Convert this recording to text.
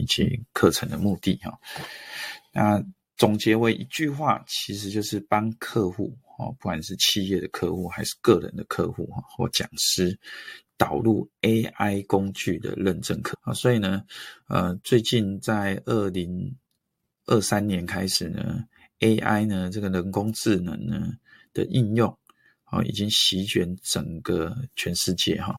以及课程的目的哈。那总结为一句话，其实就是帮客户哦，不管是企业的客户还是个人的客户哈，或讲师导入 AI 工具的认证课啊。所以呢，呃，最近在二零二三年开始呢，AI 呢这个人工智能呢的应用啊，已经席卷整个全世界哈。